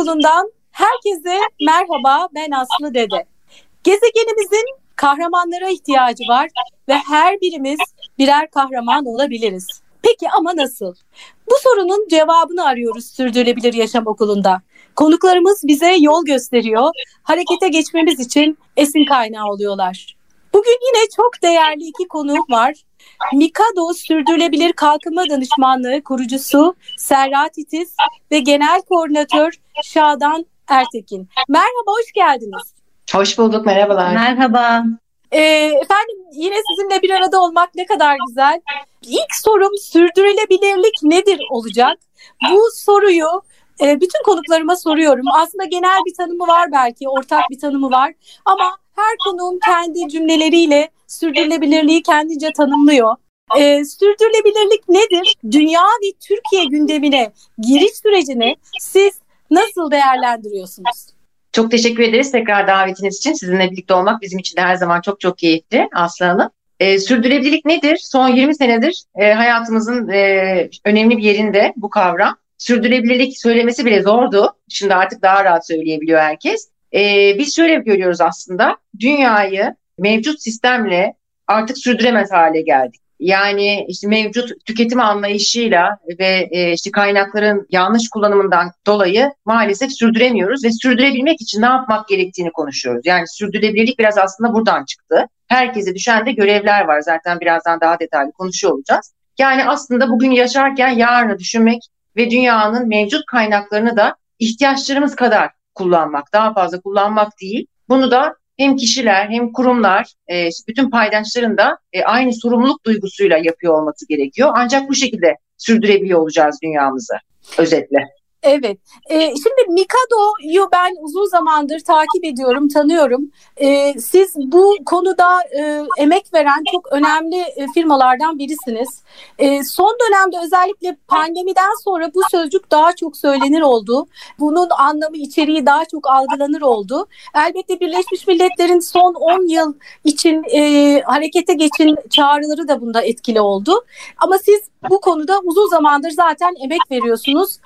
Okulundan herkese merhaba ben Aslı Dede. Gezegenimizin kahramanlara ihtiyacı var ve her birimiz birer kahraman olabiliriz. Peki ama nasıl? Bu sorunun cevabını arıyoruz Sürdürülebilir Yaşam Okulu'nda. Konuklarımız bize yol gösteriyor, harekete geçmemiz için esin kaynağı oluyorlar. Bugün yine çok değerli iki konuğum var. Mikado Sürdürülebilir Kalkınma Danışmanlığı kurucusu Serra Titiz ve Genel Koordinatör Şadan Ertekin. Merhaba, hoş geldiniz. Hoş bulduk, merhabalar. Merhaba. Ee, efendim yine sizinle bir arada olmak ne kadar güzel. İlk sorum sürdürülebilirlik nedir olacak? Bu soruyu e, bütün konuklarıma soruyorum. Aslında genel bir tanımı var belki, ortak bir tanımı var. Ama her konuğum kendi cümleleriyle sürdürülebilirliği kendince tanımlıyor. Ee, sürdürülebilirlik nedir? Dünya ve Türkiye gündemine giriş sürecini siz nasıl değerlendiriyorsunuz? Çok teşekkür ederiz tekrar davetiniz için. Sizinle birlikte olmak bizim için de her zaman çok çok keyifli Aslı Hanım. E, sürdürülebilirlik nedir? Son 20 senedir e, hayatımızın e, önemli bir yerinde bu kavram. Sürdürülebilirlik söylemesi bile zordu. Şimdi artık daha rahat söyleyebiliyor herkes. E, biz şöyle görüyoruz aslında. Dünyayı mevcut sistemle artık sürdüremez hale geldik. Yani işte mevcut tüketim anlayışıyla ve e, işte kaynakların yanlış kullanımından dolayı maalesef sürdüremiyoruz ve sürdürebilmek için ne yapmak gerektiğini konuşuyoruz. Yani sürdürülebilirlik biraz aslında buradan çıktı. Herkese düşen de görevler var. Zaten birazdan daha detaylı konuşuyor olacağız. Yani aslında bugün yaşarken yarını düşünmek ve dünyanın mevcut kaynaklarını da ihtiyaçlarımız kadar kullanmak, daha fazla kullanmak değil. Bunu da hem kişiler hem kurumlar e, bütün paydaşların da e, aynı sorumluluk duygusuyla yapıyor olması gerekiyor. Ancak bu şekilde sürdürebiliyor olacağız dünyamızı özetle. Evet. Ee, şimdi Mikado'yu ben uzun zamandır takip ediyorum, tanıyorum. Ee, siz bu konuda e, emek veren çok önemli e, firmalardan birisiniz. E, son dönemde özellikle pandemiden sonra bu sözcük daha çok söylenir oldu. Bunun anlamı, içeriği daha çok algılanır oldu. Elbette Birleşmiş Milletler'in son 10 yıl için e, harekete geçin çağrıları da bunda etkili oldu. Ama siz bu konuda uzun zamandır zaten emek veriyorsunuz.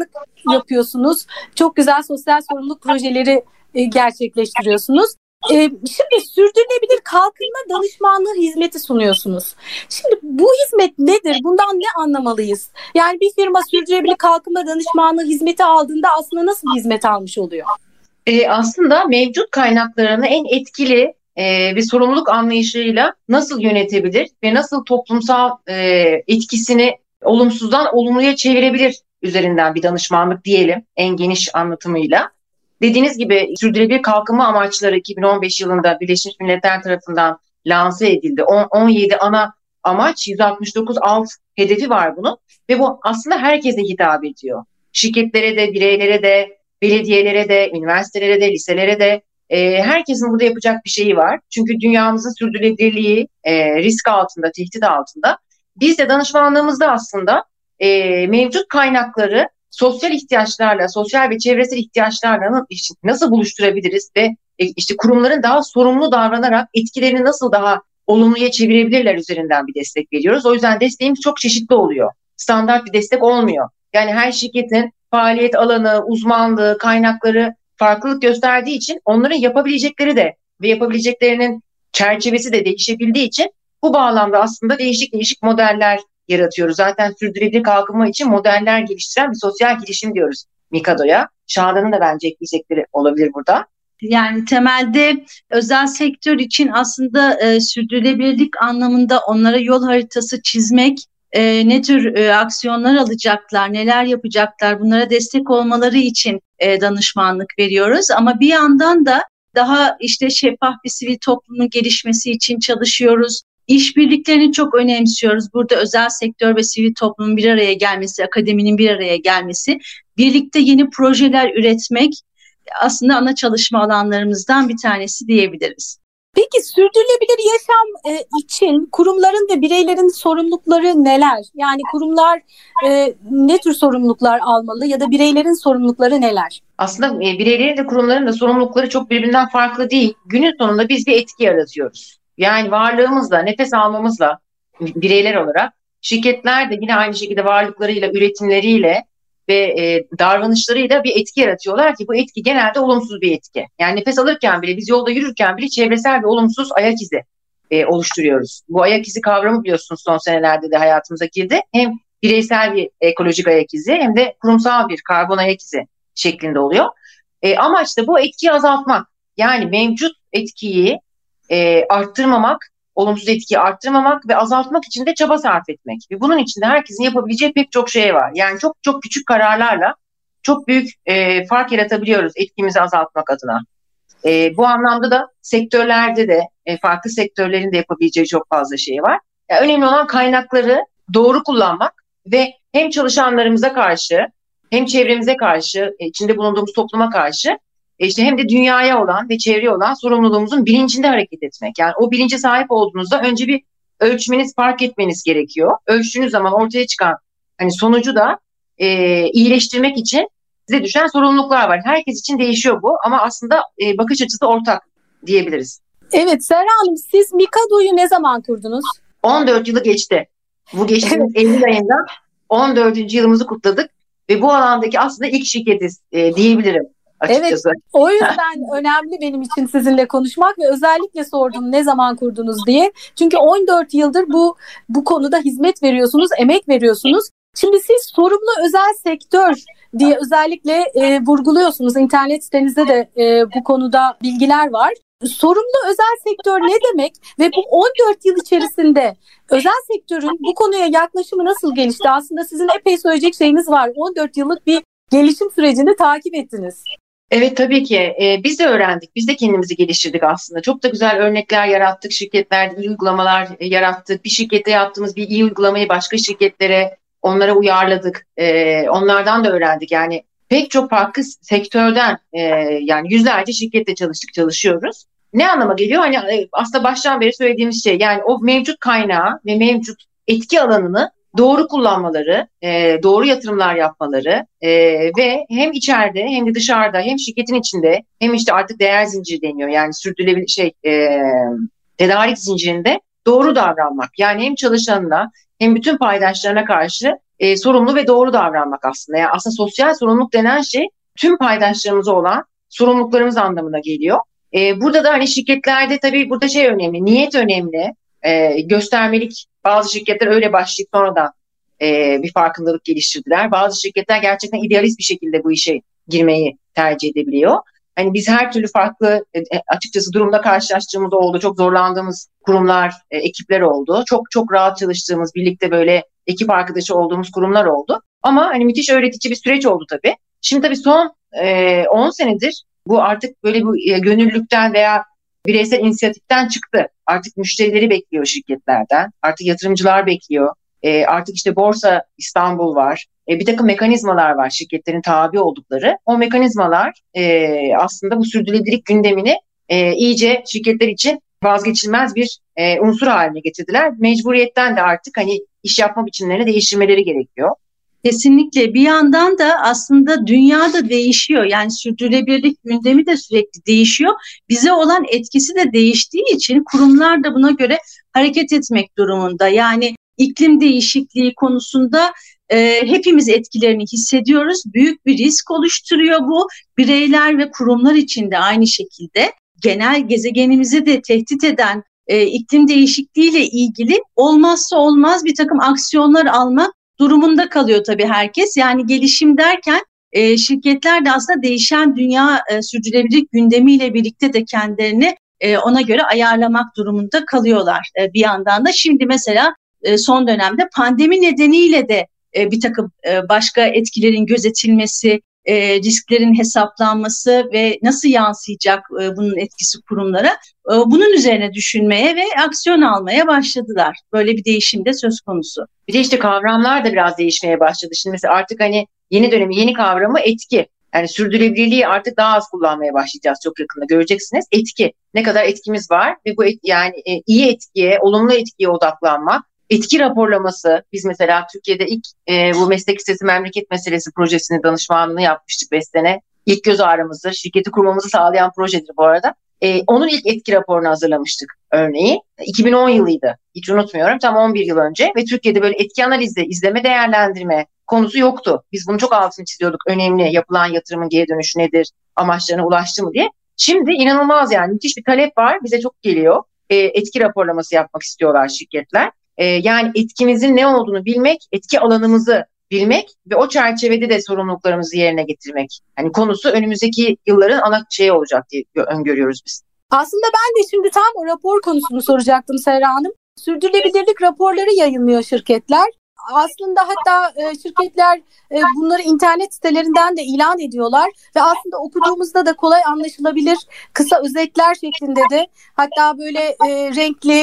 Danışmanlık yapıyorsunuz. Çok güzel sosyal sorumluluk projeleri e, gerçekleştiriyorsunuz. E, şimdi sürdürülebilir kalkınma danışmanlığı hizmeti sunuyorsunuz. Şimdi bu hizmet nedir? Bundan ne anlamalıyız? Yani bir firma sürdürülebilir kalkınma danışmanlığı hizmeti aldığında aslında nasıl bir hizmet almış oluyor? E, aslında mevcut kaynaklarını en etkili e, bir sorumluluk anlayışıyla nasıl yönetebilir ve nasıl toplumsal e, etkisini olumsuzdan olumluya çevirebilir üzerinden bir danışmanlık diyelim en geniş anlatımıyla. Dediğiniz gibi sürdürülebilir kalkınma amaçları 2015 yılında Birleşmiş Milletler tarafından lanse edildi. 10, 17 ana amaç 169 alt hedefi var bunun ve bu aslında herkese hitap ediyor. Şirketlere de, bireylere de, belediyelere de, üniversitelere de, liselere de e, herkesin burada yapacak bir şeyi var. Çünkü dünyamızın sürdürülebilirliği e, risk altında, tehdit altında. Biz de danışmanlığımızda aslında e, mevcut kaynakları sosyal ihtiyaçlarla, sosyal ve çevresel ihtiyaçlarla nasıl buluşturabiliriz ve e, işte kurumların daha sorumlu davranarak etkilerini nasıl daha olumluya çevirebilirler üzerinden bir destek veriyoruz. O yüzden desteğimiz çok çeşitli oluyor. Standart bir destek olmuyor. Yani her şirketin faaliyet alanı, uzmanlığı, kaynakları farklılık gösterdiği için onların yapabilecekleri de ve yapabileceklerinin çerçevesi de değişebildiği için bu bağlamda aslında değişik değişik modeller yaratıyoruz. Zaten sürdürülebilir kalkınma için modeller geliştiren bir sosyal girişim diyoruz Mikado'ya. Şadan'ın da bence ekleyecekleri olabilir burada. Yani temelde özel sektör için aslında e, sürdürülebilirlik anlamında onlara yol haritası çizmek, e, ne tür e, aksiyonlar alacaklar, neler yapacaklar bunlara destek olmaları için e, danışmanlık veriyoruz. Ama bir yandan da daha işte şeffaf bir sivil toplumun gelişmesi için çalışıyoruz. İşbirliklerini çok önemsiyoruz. Burada özel sektör ve sivil toplumun bir araya gelmesi, akademinin bir araya gelmesi, birlikte yeni projeler üretmek aslında ana çalışma alanlarımızdan bir tanesi diyebiliriz. Peki sürdürülebilir yaşam e, için kurumların ve bireylerin sorumlulukları neler? Yani kurumlar e, ne tür sorumluluklar almalı ya da bireylerin sorumlulukları neler? Aslında e, bireylerin de kurumların da sorumlulukları çok birbirinden farklı değil. Günün sonunda biz bir etki yaratıyoruz. Yani varlığımızla, nefes almamızla bireyler olarak şirketler de yine aynı şekilde varlıklarıyla, üretimleriyle ve ve e, davranışlarıyla bir etki yaratıyorlar ki bu etki genelde olumsuz bir etki. Yani nefes alırken bile biz yolda yürürken bile çevresel bir olumsuz ayak izi e, oluşturuyoruz. Bu ayak izi kavramı biliyorsunuz son senelerde de hayatımıza girdi. Hem bireysel bir ekolojik ayak izi hem de kurumsal bir karbon ayak izi şeklinde oluyor. E, amaç da bu etkiyi azaltmak. Yani mevcut etkiyi e, arttırmamak, olumsuz etkiyi arttırmamak ve azaltmak için de çaba sarf etmek. Ve bunun için de herkesin yapabileceği pek çok şey var. Yani çok çok küçük kararlarla çok büyük e, fark yaratabiliyoruz etkimizi azaltmak adına. E, bu anlamda da sektörlerde de e, farklı sektörlerin de yapabileceği çok fazla şey var. Yani önemli olan kaynakları doğru kullanmak ve hem çalışanlarımıza karşı hem çevremize karşı, e, içinde bulunduğumuz topluma karşı işte hem de dünyaya olan ve çevreye olan sorumluluğumuzun bilincinde hareket etmek. Yani o bilince sahip olduğunuzda önce bir ölçmeniz, fark etmeniz gerekiyor. Ölçtüğünüz zaman ortaya çıkan hani sonucu da e, iyileştirmek için size düşen sorumluluklar var. Herkes için değişiyor bu ama aslında e, bakış açısı ortak diyebiliriz. Evet Serra Hanım siz Mikado'yu ne zaman kurdunuz? 14 yılı geçti. Bu geçtiğimiz Eylül ayında 14. yılımızı kutladık ve bu alandaki aslında ilk şirketiz e, diyebilirim. Açıkçası. Evet, o yüzden önemli benim için sizinle konuşmak ve özellikle sordum ne zaman kurdunuz diye. Çünkü 14 yıldır bu bu konuda hizmet veriyorsunuz, emek veriyorsunuz. Şimdi siz sorumlu özel sektör diye özellikle e, vurguluyorsunuz. İnternet sitenizde de e, bu konuda bilgiler var. Sorumlu özel sektör ne demek ve bu 14 yıl içerisinde özel sektörün bu konuya yaklaşımı nasıl gelişti? Aslında sizin epey söyleyecek şeyiniz var. 14 yıllık bir gelişim sürecini takip ettiniz. Evet tabii ki. Ee, biz de öğrendik. Biz de kendimizi geliştirdik aslında. Çok da güzel örnekler yarattık. Şirketler, iyi uygulamalar yarattık. Bir şirkette yaptığımız bir iyi uygulamayı başka şirketlere, onlara uyarladık. Ee, onlardan da öğrendik. Yani pek çok farklı sektörden e, yani yüzlerce şirkette çalıştık, çalışıyoruz. Ne anlama geliyor? Hani e, aslında baştan beri söylediğimiz şey yani o mevcut kaynağı ve mevcut etki alanını doğru kullanmaları, e, doğru yatırımlar yapmaları e, ve hem içeride hem de dışarıda hem şirketin içinde hem işte artık değer zinciri deniyor yani sürdürülebilir şey e, tedarik zincirinde doğru davranmak. Yani hem çalışanına hem bütün paydaşlarına karşı e, sorumlu ve doğru davranmak aslında. Yani aslında sosyal sorumluluk denen şey tüm paydaşlarımıza olan sorumluluklarımız anlamına geliyor. E, burada da hani şirketlerde tabii burada şey önemli, niyet önemli, e, göstermelik. Bazı şirketler öyle başlayıp sonradan e, bir farkındalık geliştirdiler. Bazı şirketler gerçekten idealist bir şekilde bu işe girmeyi tercih edebiliyor. Hani biz her türlü farklı e, e, açıkçası durumda karşılaştığımız oldu. Çok zorlandığımız kurumlar, e, ekipler oldu. Çok çok rahat çalıştığımız, birlikte böyle ekip arkadaşı olduğumuz kurumlar oldu. Ama hani müthiş öğretici bir süreç oldu tabii. Şimdi tabii son 10 senedir bu artık böyle bu gönüllülükten veya bireysel inisiyatiften çıktı. Artık müşterileri bekliyor şirketlerden. Artık yatırımcılar bekliyor. E, artık işte Borsa İstanbul var. E, bir takım mekanizmalar var şirketlerin tabi oldukları. O mekanizmalar e, aslında bu sürdürülebilirlik gündemini e, iyice şirketler için vazgeçilmez bir e, unsur haline getirdiler. Mecburiyetten de artık hani iş yapma biçimlerini değiştirmeleri gerekiyor. Kesinlikle bir yandan da aslında dünya da değişiyor. Yani sürdürülebilirlik gündemi de sürekli değişiyor. Bize olan etkisi de değiştiği için kurumlar da buna göre hareket etmek durumunda. Yani iklim değişikliği konusunda e, hepimiz etkilerini hissediyoruz. Büyük bir risk oluşturuyor bu. Bireyler ve kurumlar için de aynı şekilde genel gezegenimizi de tehdit eden e, iklim değişikliğiyle ilgili olmazsa olmaz bir takım aksiyonlar almak durumunda kalıyor tabii herkes. Yani gelişim derken e, şirketler de aslında değişen dünya e, sürdürülebilirlik gündemiyle birlikte de kendilerini e, ona göre ayarlamak durumunda kalıyorlar e, bir yandan da. Şimdi mesela e, son dönemde pandemi nedeniyle de e, bir takım e, başka etkilerin gözetilmesi, e, risklerin hesaplanması ve nasıl yansıyacak e, bunun etkisi kurumlara e, bunun üzerine düşünmeye ve aksiyon almaya başladılar. Böyle bir değişim de söz konusu. Bir de işte kavramlar da biraz değişmeye başladı. Şimdi mesela artık hani yeni dönemi yeni kavramı etki. Yani sürdürülebilirliği artık daha az kullanmaya başlayacağız çok yakında göreceksiniz. Etki. Ne kadar etkimiz var ve bu et, yani e, iyi etkiye, olumlu etkiye odaklanmak etki raporlaması. Biz mesela Türkiye'de ilk e, bu meslek lisesi memleket meselesi projesini danışmanlığını yapmıştık Besten'e. İlk göz ağrımızdır. Şirketi kurmamızı sağlayan projedir bu arada. E, onun ilk etki raporunu hazırlamıştık örneği. 2010 yılıydı. Hiç unutmuyorum. Tam 11 yıl önce ve Türkiye'de böyle etki analizi, izleme değerlendirme konusu yoktu. Biz bunu çok altını çiziyorduk. Önemli yapılan yatırımın geri dönüşü nedir? Amaçlarına ulaştı mı diye. Şimdi inanılmaz yani müthiş bir talep var. Bize çok geliyor. E, etki raporlaması yapmak istiyorlar şirketler. E, yani etkimizin ne olduğunu bilmek, etki alanımızı bilmek ve o çerçevede de sorumluluklarımızı yerine getirmek. Hani konusu önümüzdeki yılların ana şeyi olacak diye öngörüyoruz biz. Aslında ben de şimdi tam o rapor konusunu soracaktım Serra Hanım. Sürdürülebilirlik raporları yayınlıyor şirketler. Aslında hatta e, şirketler e, bunları internet sitelerinden de ilan ediyorlar ve aslında okuduğumuzda da kolay anlaşılabilir kısa özetler şeklinde de hatta böyle e, renkli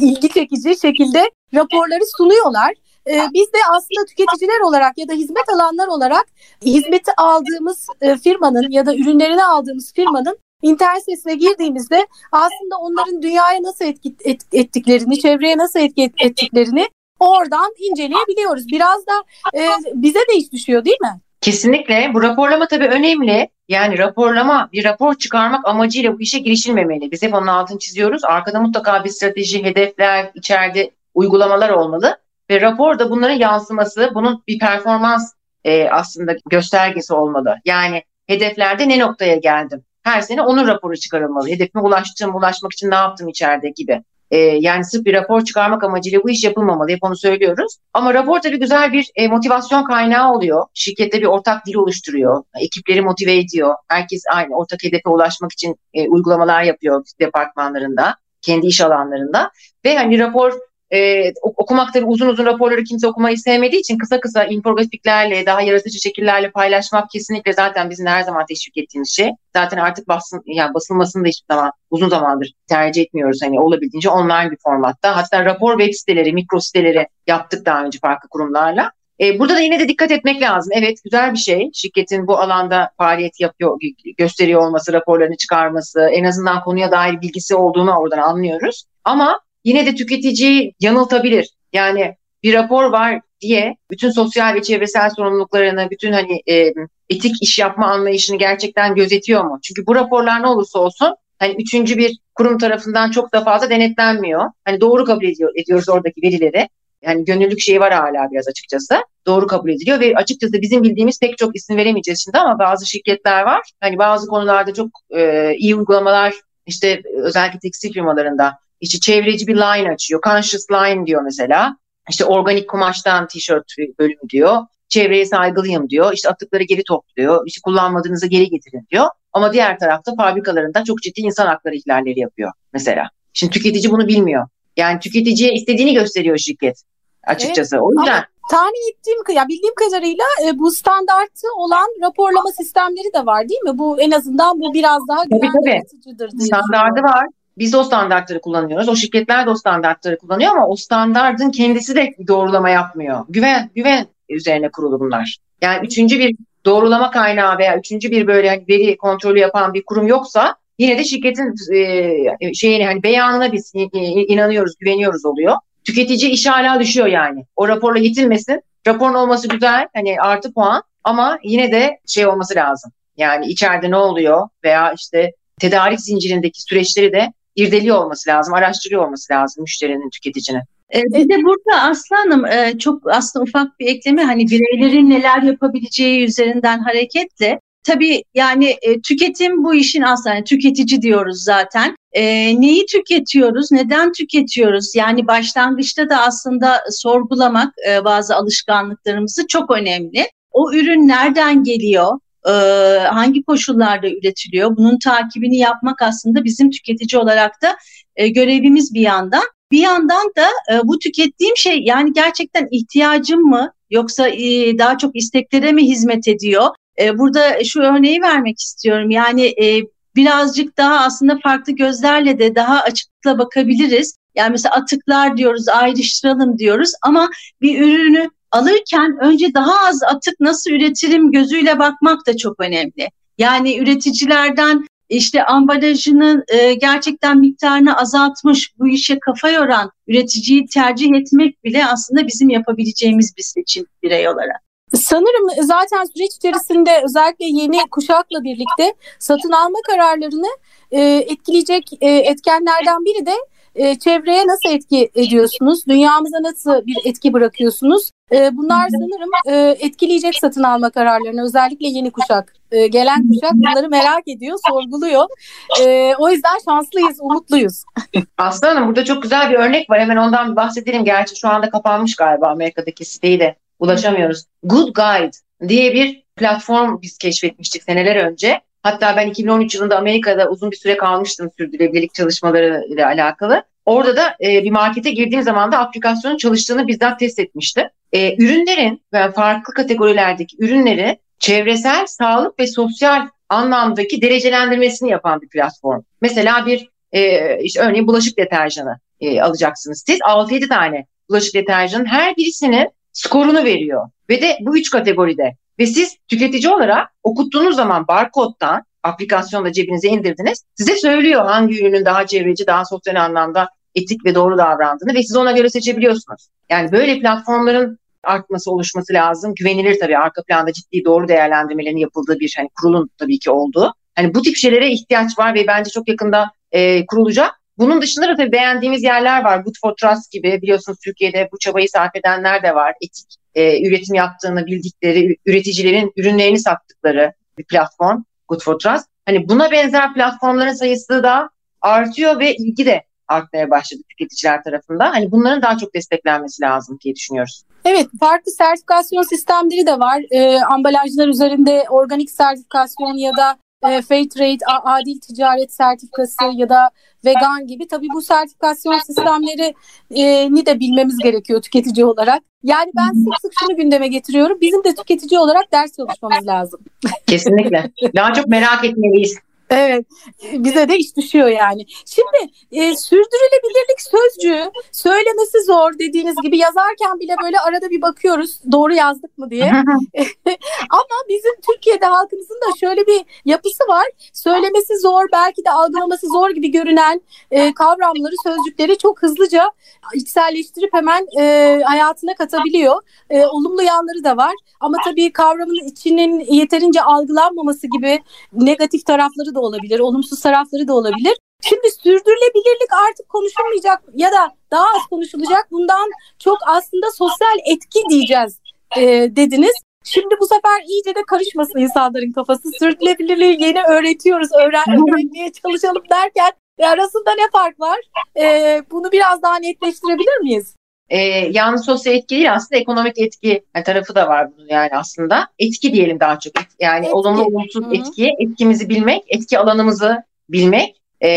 ilgi çekici şekilde raporları sunuyorlar. Ee, biz de aslında tüketiciler olarak ya da hizmet alanlar olarak hizmeti aldığımız e, firmanın ya da ürünlerini aldığımız firmanın internet sitesine girdiğimizde aslında onların dünyaya nasıl etki et, ettiklerini, çevreye nasıl etki ettiklerini oradan inceleyebiliyoruz. Biraz da e, bize de iş düşüyor değil mi? Kesinlikle. Bu raporlama tabii önemli. Yani raporlama, bir rapor çıkarmak amacıyla bu işe girişilmemeli. Biz hep onun altını çiziyoruz. Arkada mutlaka bir strateji, hedefler, içeride uygulamalar olmalı. Ve rapor da bunların yansıması, bunun bir performans e, aslında göstergesi olmalı. Yani hedeflerde ne noktaya geldim? Her sene onun raporu çıkarılmalı. Hedefime ulaştım, ulaşmak için ne yaptım içeride gibi. E, yani sırf bir rapor çıkarmak amacıyla bu iş yapılmamalı. Hep onu söylüyoruz. Ama rapor tabii güzel bir e, motivasyon kaynağı oluyor. Şirkette bir ortak dil oluşturuyor. Ekipleri motive ediyor. Herkes aynı ortak hedefe ulaşmak için e, uygulamalar yapıyor departmanlarında, kendi iş alanlarında. Ve hani rapor e, okumak uzun uzun raporları kimse okumayı sevmediği için kısa kısa infografiklerle, daha yaratıcı şekillerle paylaşmak kesinlikle zaten bizim her zaman teşvik ettiğimiz şey. Zaten artık basın, yani basılmasını da hiçbir zaman uzun zamandır tercih etmiyoruz. Hani olabildiğince online bir formatta. Hatta rapor web siteleri, mikro siteleri yaptık daha önce farklı kurumlarla. E, burada da yine de dikkat etmek lazım. Evet güzel bir şey. Şirketin bu alanda faaliyet yapıyor, gösteriyor olması, raporlarını çıkarması, en azından konuya dair bilgisi olduğunu oradan anlıyoruz. Ama yine de tüketiciyi yanıltabilir. Yani bir rapor var diye bütün sosyal ve çevresel sorumluluklarını, bütün hani e, etik iş yapma anlayışını gerçekten gözetiyor mu? Çünkü bu raporlar ne olursa olsun hani üçüncü bir kurum tarafından çok da fazla denetlenmiyor. Hani doğru kabul ediyor, ediyoruz oradaki verileri. Yani gönüllülük şeyi var hala biraz açıkçası. Doğru kabul ediliyor ve açıkçası bizim bildiğimiz pek çok isim veremeyeceğiz şimdi ama bazı şirketler var. Hani bazı konularda çok e, iyi uygulamalar işte özellikle tekstil firmalarında işte çevreci bir line açıyor. Conscious line diyor mesela. İşte organik kumaştan tişört bölümü diyor. Çevreye saygılıyım diyor. İşte atıkları geri topluyor. İşte kullanmadığınızı geri getirin diyor. Ama diğer tarafta fabrikalarında çok ciddi insan hakları ihlalleri yapıyor mesela. Şimdi tüketici bunu bilmiyor. Yani tüketiciye istediğini gösteriyor şirket açıkçası. Evet, o yüzden ama tahmin ettiğim ya bildiğim kadarıyla e, bu standartı olan raporlama sistemleri de var değil mi? Bu en azından bu biraz daha güven yaratıcıdır. Standardı var. Biz o standartları kullanıyoruz. O şirketler de o standartları kullanıyor ama o standartın kendisi de doğrulama yapmıyor. Güven, güven üzerine kurulu bunlar. Yani üçüncü bir doğrulama kaynağı veya üçüncü bir böyle hani veri kontrolü yapan bir kurum yoksa yine de şirketin e, şeyini hani beyanına biz inanıyoruz, güveniyoruz oluyor. Tüketici iş hala düşüyor yani. O raporla yetinmesin. Raporun olması güzel hani artı puan ama yine de şey olması lazım. Yani içeride ne oluyor veya işte tedarik zincirindeki süreçleri de irdeliyor olması lazım, araştırıyor olması lazım müşterinin, tüketicinin. E, bir de burada Aslanım e, çok aslında ufak bir ekleme hani bireylerin neler yapabileceği üzerinden hareketle tabii yani e, tüketim bu işin aslında yani tüketici diyoruz zaten. E, neyi tüketiyoruz, neden tüketiyoruz? Yani başlangıçta da aslında sorgulamak e, bazı alışkanlıklarımızı çok önemli. O ürün nereden geliyor? E, hangi koşullarda üretiliyor bunun takibini yapmak aslında bizim tüketici olarak da e, görevimiz bir yandan. Bir yandan da e, bu tükettiğim şey yani gerçekten ihtiyacım mı yoksa e, daha çok isteklere mi hizmet ediyor? E, burada şu örneği vermek istiyorum yani e, birazcık daha aslında farklı gözlerle de daha açıkla bakabiliriz. Yani mesela atıklar diyoruz, ayrıştıralım diyoruz ama bir ürünü alırken önce daha az atık nasıl üretirim gözüyle bakmak da çok önemli. Yani üreticilerden işte ambalajının e, gerçekten miktarını azaltmış, bu işe kafa yoran üreticiyi tercih etmek bile aslında bizim yapabileceğimiz bir seçim birey olarak. Sanırım zaten süreç içerisinde özellikle yeni kuşakla birlikte satın alma kararlarını e, etkileyecek e, etkenlerden biri de e, çevreye nasıl etki ediyorsunuz? Dünyamıza nasıl bir etki bırakıyorsunuz? E, bunlar sanırım e, etkileyecek satın alma kararlarını özellikle yeni kuşak. E, gelen kuşak bunları merak ediyor, sorguluyor. E, o yüzden şanslıyız, umutluyuz. Aslı Hanım burada çok güzel bir örnek var. Hemen ondan bahsedelim. Gerçi şu anda kapanmış galiba Amerika'daki siteyi de ulaşamıyoruz. Good Guide diye bir platform biz keşfetmiştik seneler önce. Hatta ben 2013 yılında Amerika'da uzun bir süre kalmıştım sürdürülebilirlik çalışmaları ile alakalı. Orada da e, bir markete girdiğim zaman da aplikasyonun çalıştığını bizzat test etmiştim. E, ürünlerin ve farklı kategorilerdeki ürünleri çevresel, sağlık ve sosyal anlamdaki derecelendirmesini yapan bir platform. Mesela bir e, işte örneğin bulaşık deterjanı e, alacaksınız. Siz 6-7 tane bulaşık deterjanın her birisinin skorunu veriyor. Ve de bu üç kategoride. Ve siz tüketici olarak okuttuğunuz zaman barkodtan aplikasyonda cebinize indirdiniz. Size söylüyor hangi ürünün daha çevreci, daha sosyal anlamda etik ve doğru davrandığını ve siz ona göre seçebiliyorsunuz. Yani böyle platformların artması, oluşması lazım. Güvenilir tabii arka planda ciddi doğru değerlendirmelerin yapıldığı bir hani kurulun tabii ki olduğu. Hani bu tip şeylere ihtiyaç var ve bence çok yakında e, kurulacak. Bunun dışında da tabii beğendiğimiz yerler var. Good for Trust gibi biliyorsunuz Türkiye'de bu çabayı sarf edenler de var. Etik e, üretim yaptığını bildikleri, üreticilerin ürünlerini sattıkları bir platform Good for Trust. Hani buna benzer platformların sayısı da artıyor ve ilgi de artmaya başladı tüketiciler tarafından. Hani bunların daha çok desteklenmesi lazım diye düşünüyoruz. Evet, farklı sertifikasyon sistemleri de var. E, ambalajlar üzerinde organik sertifikasyon ya da e, fair trade, adil ticaret sertifikası ya da vegan gibi tabii bu sertifikasyon sistemlerini de bilmemiz gerekiyor tüketici olarak. Yani ben sık sık şunu gündeme getiriyorum. Bizim de tüketici olarak ders çalışmamız lazım. Kesinlikle. Daha çok merak etmeliyiz. Evet bize de iş düşüyor yani. Şimdi e, sürdürülebilirlik sözcüğü söylemesi zor dediğiniz gibi yazarken bile böyle arada bir bakıyoruz doğru yazdık mı diye. Ama bizim Türkiye'de halkımızın da şöyle bir yapısı var. Söylemesi zor belki de algılaması zor gibi görünen e, kavramları sözcükleri çok hızlıca içselleştirip hemen e, hayatına katabiliyor. E, olumlu yanları da var. Ama tabii kavramın içinin yeterince algılanmaması gibi negatif tarafları da olabilir, olumsuz tarafları da olabilir. Şimdi sürdürülebilirlik artık konuşulmayacak ya da daha az konuşulacak. Bundan çok aslında sosyal etki diyeceğiz e, dediniz. Şimdi bu sefer iyice de karışmasın insanların kafası. Sürdürülebilirliği yeni öğretiyoruz, öğren öğrenmeye çalışalım derken ve arasında ne fark var? E, bunu biraz daha netleştirebilir miyiz? E, yalnız sosyal etki değil aslında ekonomik etki tarafı da var bunun yani aslında. Etki diyelim daha çok. Yani etki. olumlu olumsuz Hı-hı. etki, etkimizi bilmek, etki alanımızı bilmek e,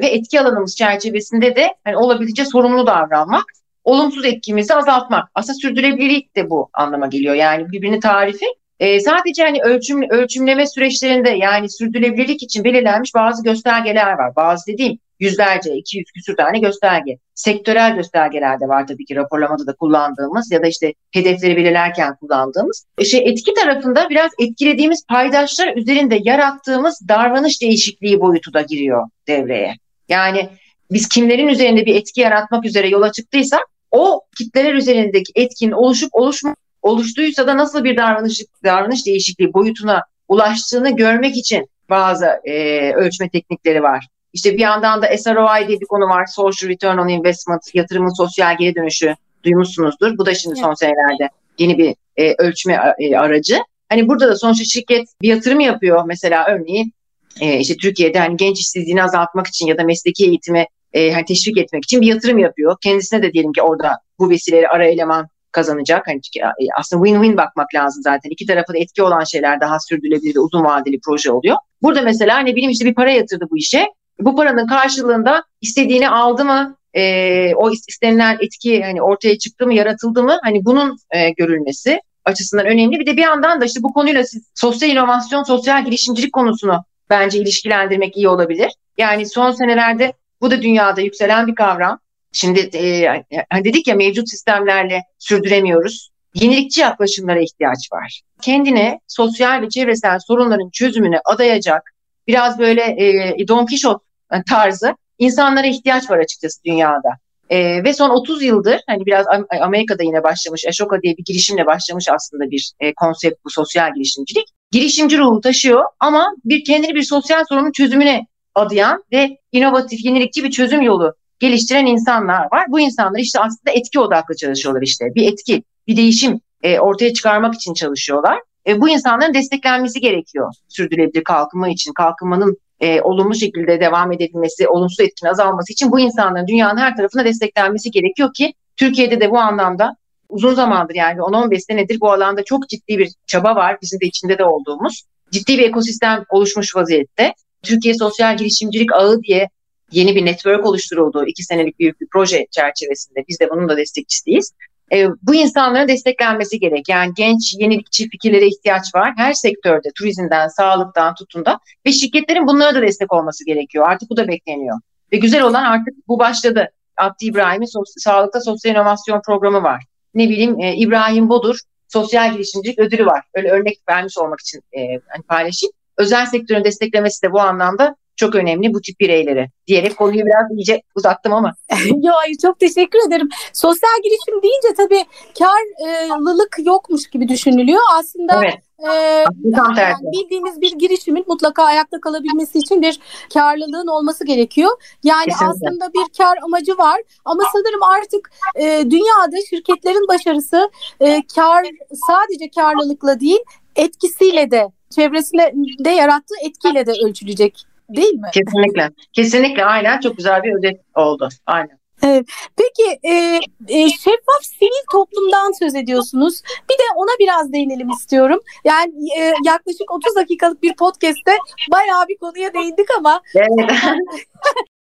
ve etki alanımız çerçevesinde de hani olabildiğince sorumlu davranmak, olumsuz etkimizi azaltmak. Aslında sürdürülebilirlik de bu anlama geliyor. Yani birbirini tarifi e, sadece hani ölçüm, ölçümleme süreçlerinde yani sürdürülebilirlik için belirlenmiş bazı göstergeler var. Bazı dediğim yüzlerce, 200 küsür tane gösterge. Sektörel göstergeler de var tabii ki raporlamada da kullandığımız ya da işte hedefleri belirlerken kullandığımız. E şey etki tarafında biraz etkilediğimiz paydaşlar üzerinde yarattığımız davranış değişikliği boyutu da giriyor devreye. Yani biz kimlerin üzerinde bir etki yaratmak üzere yola çıktıysak o kitleler üzerindeki etkin oluşup oluşma, oluştuysa da nasıl bir davranış davranış değişikliği boyutuna ulaştığını görmek için bazı e, ölçme teknikleri var. İşte bir yandan da SROI diye bir konu var. Social Return on Investment, yatırımın sosyal geri dönüşü duymuşsunuzdur. Bu da şimdi son senelerde yeni bir e, ölçme e, aracı. Hani burada da sonuçta şirket bir yatırım yapıyor. Mesela örneğin e, işte Türkiye'de hani genç işsizliğini azaltmak için ya da mesleki eğitimi e, hani teşvik etmek için bir yatırım yapıyor. Kendisine de diyelim ki orada bu vesileyle ara eleman kazanacak. Hani e, aslında win-win bakmak lazım zaten. İki tarafı da etki olan şeyler daha sürdürülebilir ve uzun vadeli proje oluyor. Burada mesela ne bileyim işte bir para yatırdı bu işe. Bu paranın karşılığında istediğini aldı mı? E, o istenilen etki hani ortaya çıktı mı, yaratıldı mı? Hani bunun e, görülmesi açısından önemli. Bir de bir yandan da işte bu konuyla siz, sosyal inovasyon, sosyal girişimcilik konusunu bence ilişkilendirmek iyi olabilir. Yani son senelerde bu da dünyada yükselen bir kavram. Şimdi e, hani dedik ya mevcut sistemlerle sürdüremiyoruz. Yenilikçi yaklaşımlara ihtiyaç var. Kendine sosyal ve çevresel sorunların çözümüne adayacak biraz böyle e, Don Quixote tarzı insanlara ihtiyaç var açıkçası dünyada. E, ve son 30 yıldır hani biraz Amerika'da yine başlamış Ashoka diye bir girişimle başlamış aslında bir e, konsept bu sosyal girişimcilik. Girişimci ruhu taşıyor ama bir kendini bir sosyal sorunun çözümüne adayan ve inovatif, yenilikçi bir çözüm yolu geliştiren insanlar var. Bu insanlar işte aslında etki odaklı çalışıyorlar işte. Bir etki, bir değişim e, ortaya çıkarmak için çalışıyorlar. E, bu insanların desteklenmesi gerekiyor sürdürülebilir kalkınma için. Kalkınmanın e, olumlu şekilde devam edebilmesi, olumsuz etkinin azalması için bu insanların dünyanın her tarafına desteklenmesi gerekiyor ki Türkiye'de de bu anlamda uzun zamandır yani 10-15 senedir bu alanda çok ciddi bir çaba var. Bizim de içinde de olduğumuz. Ciddi bir ekosistem oluşmuş vaziyette. Türkiye Sosyal Girişimcilik Ağı diye yeni bir network oluşturuldu. iki senelik büyük bir proje çerçevesinde. Biz de bunun da destekçisiyiz. E, bu insanların desteklenmesi gerek. Yani genç, yenilikçi fikirlere ihtiyaç var. Her sektörde, turizmden, sağlıktan tutun da ve şirketlerin bunlara da destek olması gerekiyor. Artık bu da bekleniyor. Ve güzel olan artık bu başladı. Abdi İbrahim'in sos- Sağlıkta Sosyal İnovasyon Programı var. Ne bileyim e, İbrahim Bodur Sosyal Girişimcilik Ödülü var. Öyle örnek vermiş olmak için e, hani paylaşayım. Özel sektörün desteklemesi de bu anlamda çok önemli bu tip bireyleri diyerek konuyu biraz iyice uzattım ama. Yo, çok teşekkür ederim. Sosyal girişim deyince tabii karlılık yokmuş gibi düşünülüyor. Aslında evet. Ee, yani bildiğimiz bir girişimin mutlaka ayakta kalabilmesi için bir karlılığın olması gerekiyor. Yani Kesinlikle. aslında bir kar amacı var ama sanırım artık e, dünyada şirketlerin başarısı e, kar sadece karlılıkla değil etkisiyle de çevresinde de yarattığı etkiyle de ölçülecek değil mi? Kesinlikle. Kesinlikle aynen çok güzel bir ödül oldu. Aynen. Evet. Peki e, e, şeffaf sivil toplumdan söz ediyorsunuz. Bir de ona biraz değinelim istiyorum. Yani e, yaklaşık 30 dakikalık bir podcast'te bayağı bir konuya değindik ama evet.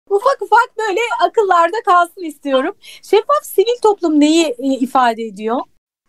ufak ufak böyle akıllarda kalsın istiyorum. Şeffaf sivil toplum neyi e, ifade ediyor?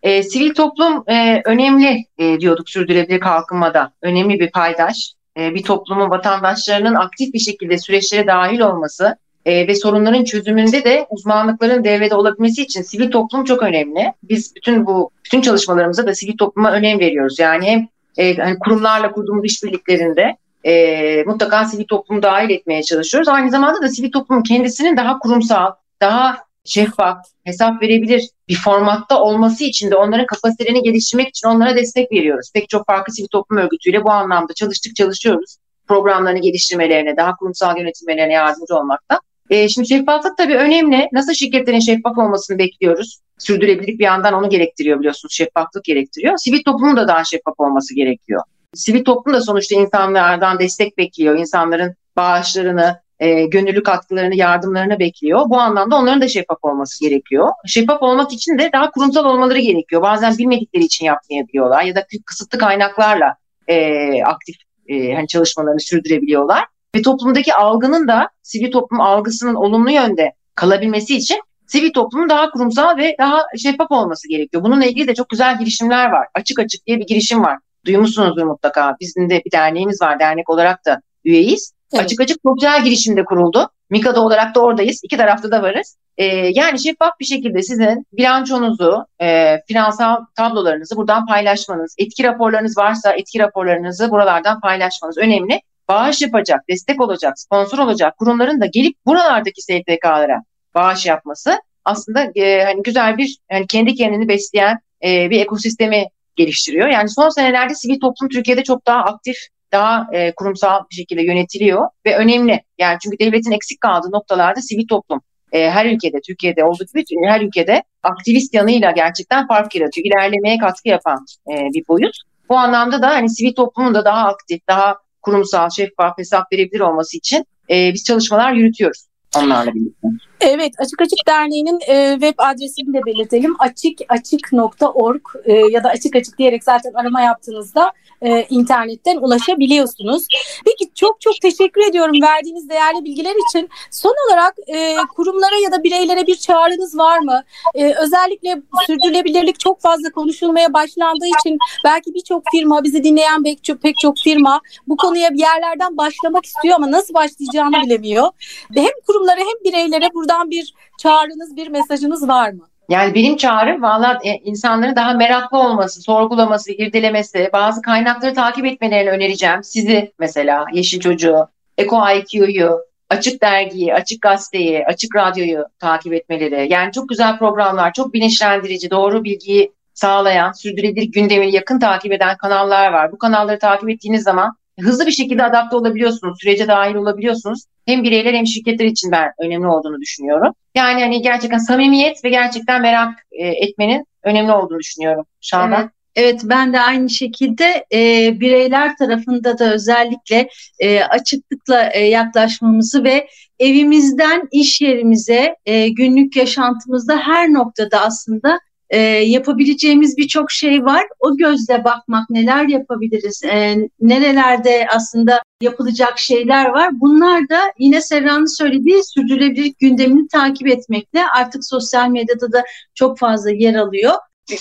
E, sivil toplum e, önemli e, diyorduk sürdürülebilir kalkınmada. Önemli bir paydaş. E, bir toplumun vatandaşlarının aktif bir şekilde süreçlere dahil olması e, ve sorunların çözümünde de uzmanlıkların devrede olabilmesi için sivil toplum çok önemli. Biz bütün bu bütün çalışmalarımıza da sivil topluma önem veriyoruz. Yani hem e, hani kurumlarla kurduğumuz işbirliklerinde e, mutlaka sivil toplumu dahil etmeye çalışıyoruz. Aynı zamanda da sivil toplumun kendisinin daha kurumsal, daha şeffaf, hesap verebilir bir formatta olması için de onların kapasitelerini geliştirmek için onlara destek veriyoruz. Pek çok farklı sivil toplum örgütüyle bu anlamda çalıştık çalışıyoruz. Programlarını geliştirmelerine, daha kurumsal yönetilmelerine yardımcı olmakta. E, şimdi şeffaflık tabii önemli. Nasıl şirketlerin şeffaf olmasını bekliyoruz? Sürdürülebilirlik bir yandan onu gerektiriyor biliyorsunuz. Şeffaflık gerektiriyor. Sivil toplumun da daha şeffaf olması gerekiyor. Sivil toplum da sonuçta insanlardan destek bekliyor. İnsanların bağışlarını, e, gönüllü katkılarını, yardımlarını bekliyor. Bu anlamda onların da şeffaf olması gerekiyor. Şeffaf olmak için de daha kurumsal olmaları gerekiyor. Bazen bilmedikleri için yapmayabiliyorlar ya da kısıtlı kaynaklarla e, aktif e, hani çalışmalarını sürdürebiliyorlar. Ve toplumdaki algının da sivil toplum algısının olumlu yönde kalabilmesi için sivil toplumun daha kurumsal ve daha şeffaf olması gerekiyor. Bununla ilgili de çok güzel girişimler var. Açık Açık diye bir girişim var. Duymuşsunuzdur mutlaka. Bizim de bir derneğimiz var. Dernek olarak da üyeyiz. Evet. Açık Açık sosyal girişimde kuruldu. Mikado olarak da oradayız. İki tarafta da varız. Ee, yani şeffaf bir şekilde sizin bilançonuzu, e, finansal tablolarınızı buradan paylaşmanız, etki raporlarınız varsa etki raporlarınızı buralardan paylaşmanız önemli bağış yapacak, destek olacak, sponsor olacak kurumların da gelip buralardaki STK'lara bağış yapması aslında e, hani güzel bir yani kendi kendini besleyen e, bir ekosistemi geliştiriyor. Yani son senelerde sivil toplum Türkiye'de çok daha aktif, daha e, kurumsal bir şekilde yönetiliyor ve önemli. Yani çünkü devletin eksik kaldığı noktalarda sivil toplum e, her ülkede, Türkiye'de olduğu gibi her ülkede aktivist yanıyla gerçekten fark yaratıyor. İlerlemeye katkı yapan e, bir boyut. Bu anlamda da hani sivil toplumun da daha aktif, daha kurumsal, şeffaf, hesap verebilir olması için e, biz çalışmalar yürütüyoruz onlarla birlikte. Evet, Açık Açık Derneği'nin e, web adresini de belirtelim. açıkaçık.org e, ya da açık açık diyerek zaten arama yaptığınızda e, internetten ulaşabiliyorsunuz. Peki çok çok teşekkür ediyorum verdiğiniz değerli bilgiler için. Son olarak e, kurumlara ya da bireylere bir çağrınız var mı? E, özellikle sürdürülebilirlik çok fazla konuşulmaya başlandığı için belki birçok firma, bizi dinleyen pek çok, pek çok firma bu konuya bir yerlerden başlamak istiyor ama nasıl başlayacağını bilemiyor. Hem kurumlara hem bireylere buradan bir çağrınız, bir mesajınız var mı? Yani benim çağrım valla e, insanların daha meraklı olması, sorgulaması, irdelemesi, bazı kaynakları takip etmelerini önereceğim. Sizi mesela Yeşil Çocuğu, Eko IQ'yu, Açık Dergiyi, Açık Gazeteyi, Açık Radyo'yu takip etmeleri. Yani çok güzel programlar, çok bilinçlendirici, doğru bilgiyi sağlayan, sürdürülebilir gündemini yakın takip eden kanallar var. Bu kanalları takip ettiğiniz zaman hızlı bir şekilde adapte olabiliyorsunuz, sürece dahil olabiliyorsunuz. Hem bireyler hem şirketler için ben önemli olduğunu düşünüyorum. Yani hani gerçekten samimiyet ve gerçekten merak e, etmenin önemli olduğunu düşünüyorum Şadan. Evet. Evet ben de aynı şekilde e, bireyler tarafında da özellikle e, açıklıkla e, yaklaşmamızı ve evimizden iş yerimize e, günlük yaşantımızda her noktada aslında e, yapabileceğimiz birçok şey var. O gözle bakmak neler yapabiliriz, e, nerelerde aslında yapılacak şeyler var. Bunlar da yine Serra'nın söylediği sürdürülebilir gündemini takip etmekle artık sosyal medyada da çok fazla yer alıyor.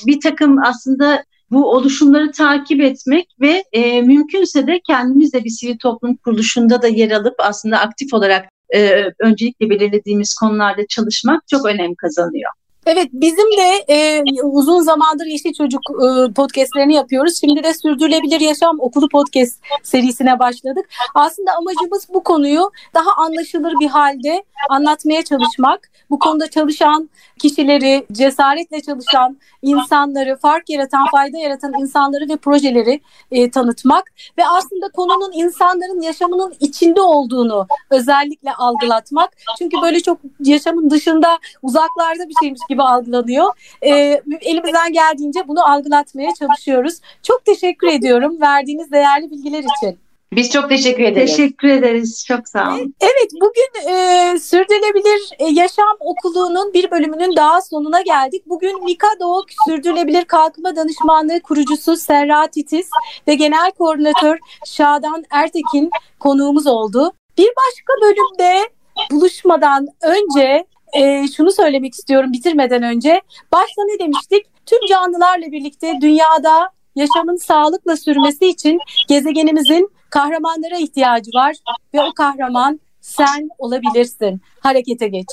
Bir takım aslında bu oluşumları takip etmek ve e, mümkünse de kendimiz de bir sivil toplum kuruluşunda da yer alıp aslında aktif olarak e, öncelikle belirlediğimiz konularda çalışmak çok önem kazanıyor. Evet bizim de e, uzun zamandır Yeşil Çocuk e, podcastlerini yapıyoruz. Şimdi de Sürdürülebilir Yaşam Okulu podcast serisine başladık. Aslında amacımız bu konuyu daha anlaşılır bir halde anlatmaya çalışmak. Bu konuda çalışan kişileri, cesaretle çalışan insanları, fark yaratan, fayda yaratan insanları ve projeleri e, tanıtmak ve aslında konunun insanların yaşamının içinde olduğunu özellikle algılatmak. Çünkü böyle çok yaşamın dışında uzaklarda bir şeymiş gibi algılanıyor. E, elimizden geldiğince bunu algılatmaya çalışıyoruz. Çok teşekkür ediyorum verdiğiniz değerli bilgiler için. Biz çok teşekkür ederiz. Teşekkür ederiz. Çok sağ olun. Evet, bugün e, Sürdürülebilir e, Yaşam Okulu'nun bir bölümünün daha sonuna geldik. Bugün Mikado Sürdürülebilir Kalkınma Danışmanlığı kurucusu Serra Titiz ve Genel Koordinatör Şadan Ertekin konuğumuz oldu. Bir başka bölümde buluşmadan önce e, şunu söylemek istiyorum bitirmeden önce. Başta ne demiştik? Tüm canlılarla birlikte dünyada yaşamın sağlıkla sürmesi için gezegenimizin kahramanlara ihtiyacı var ve o kahraman sen olabilirsin. Harekete geç.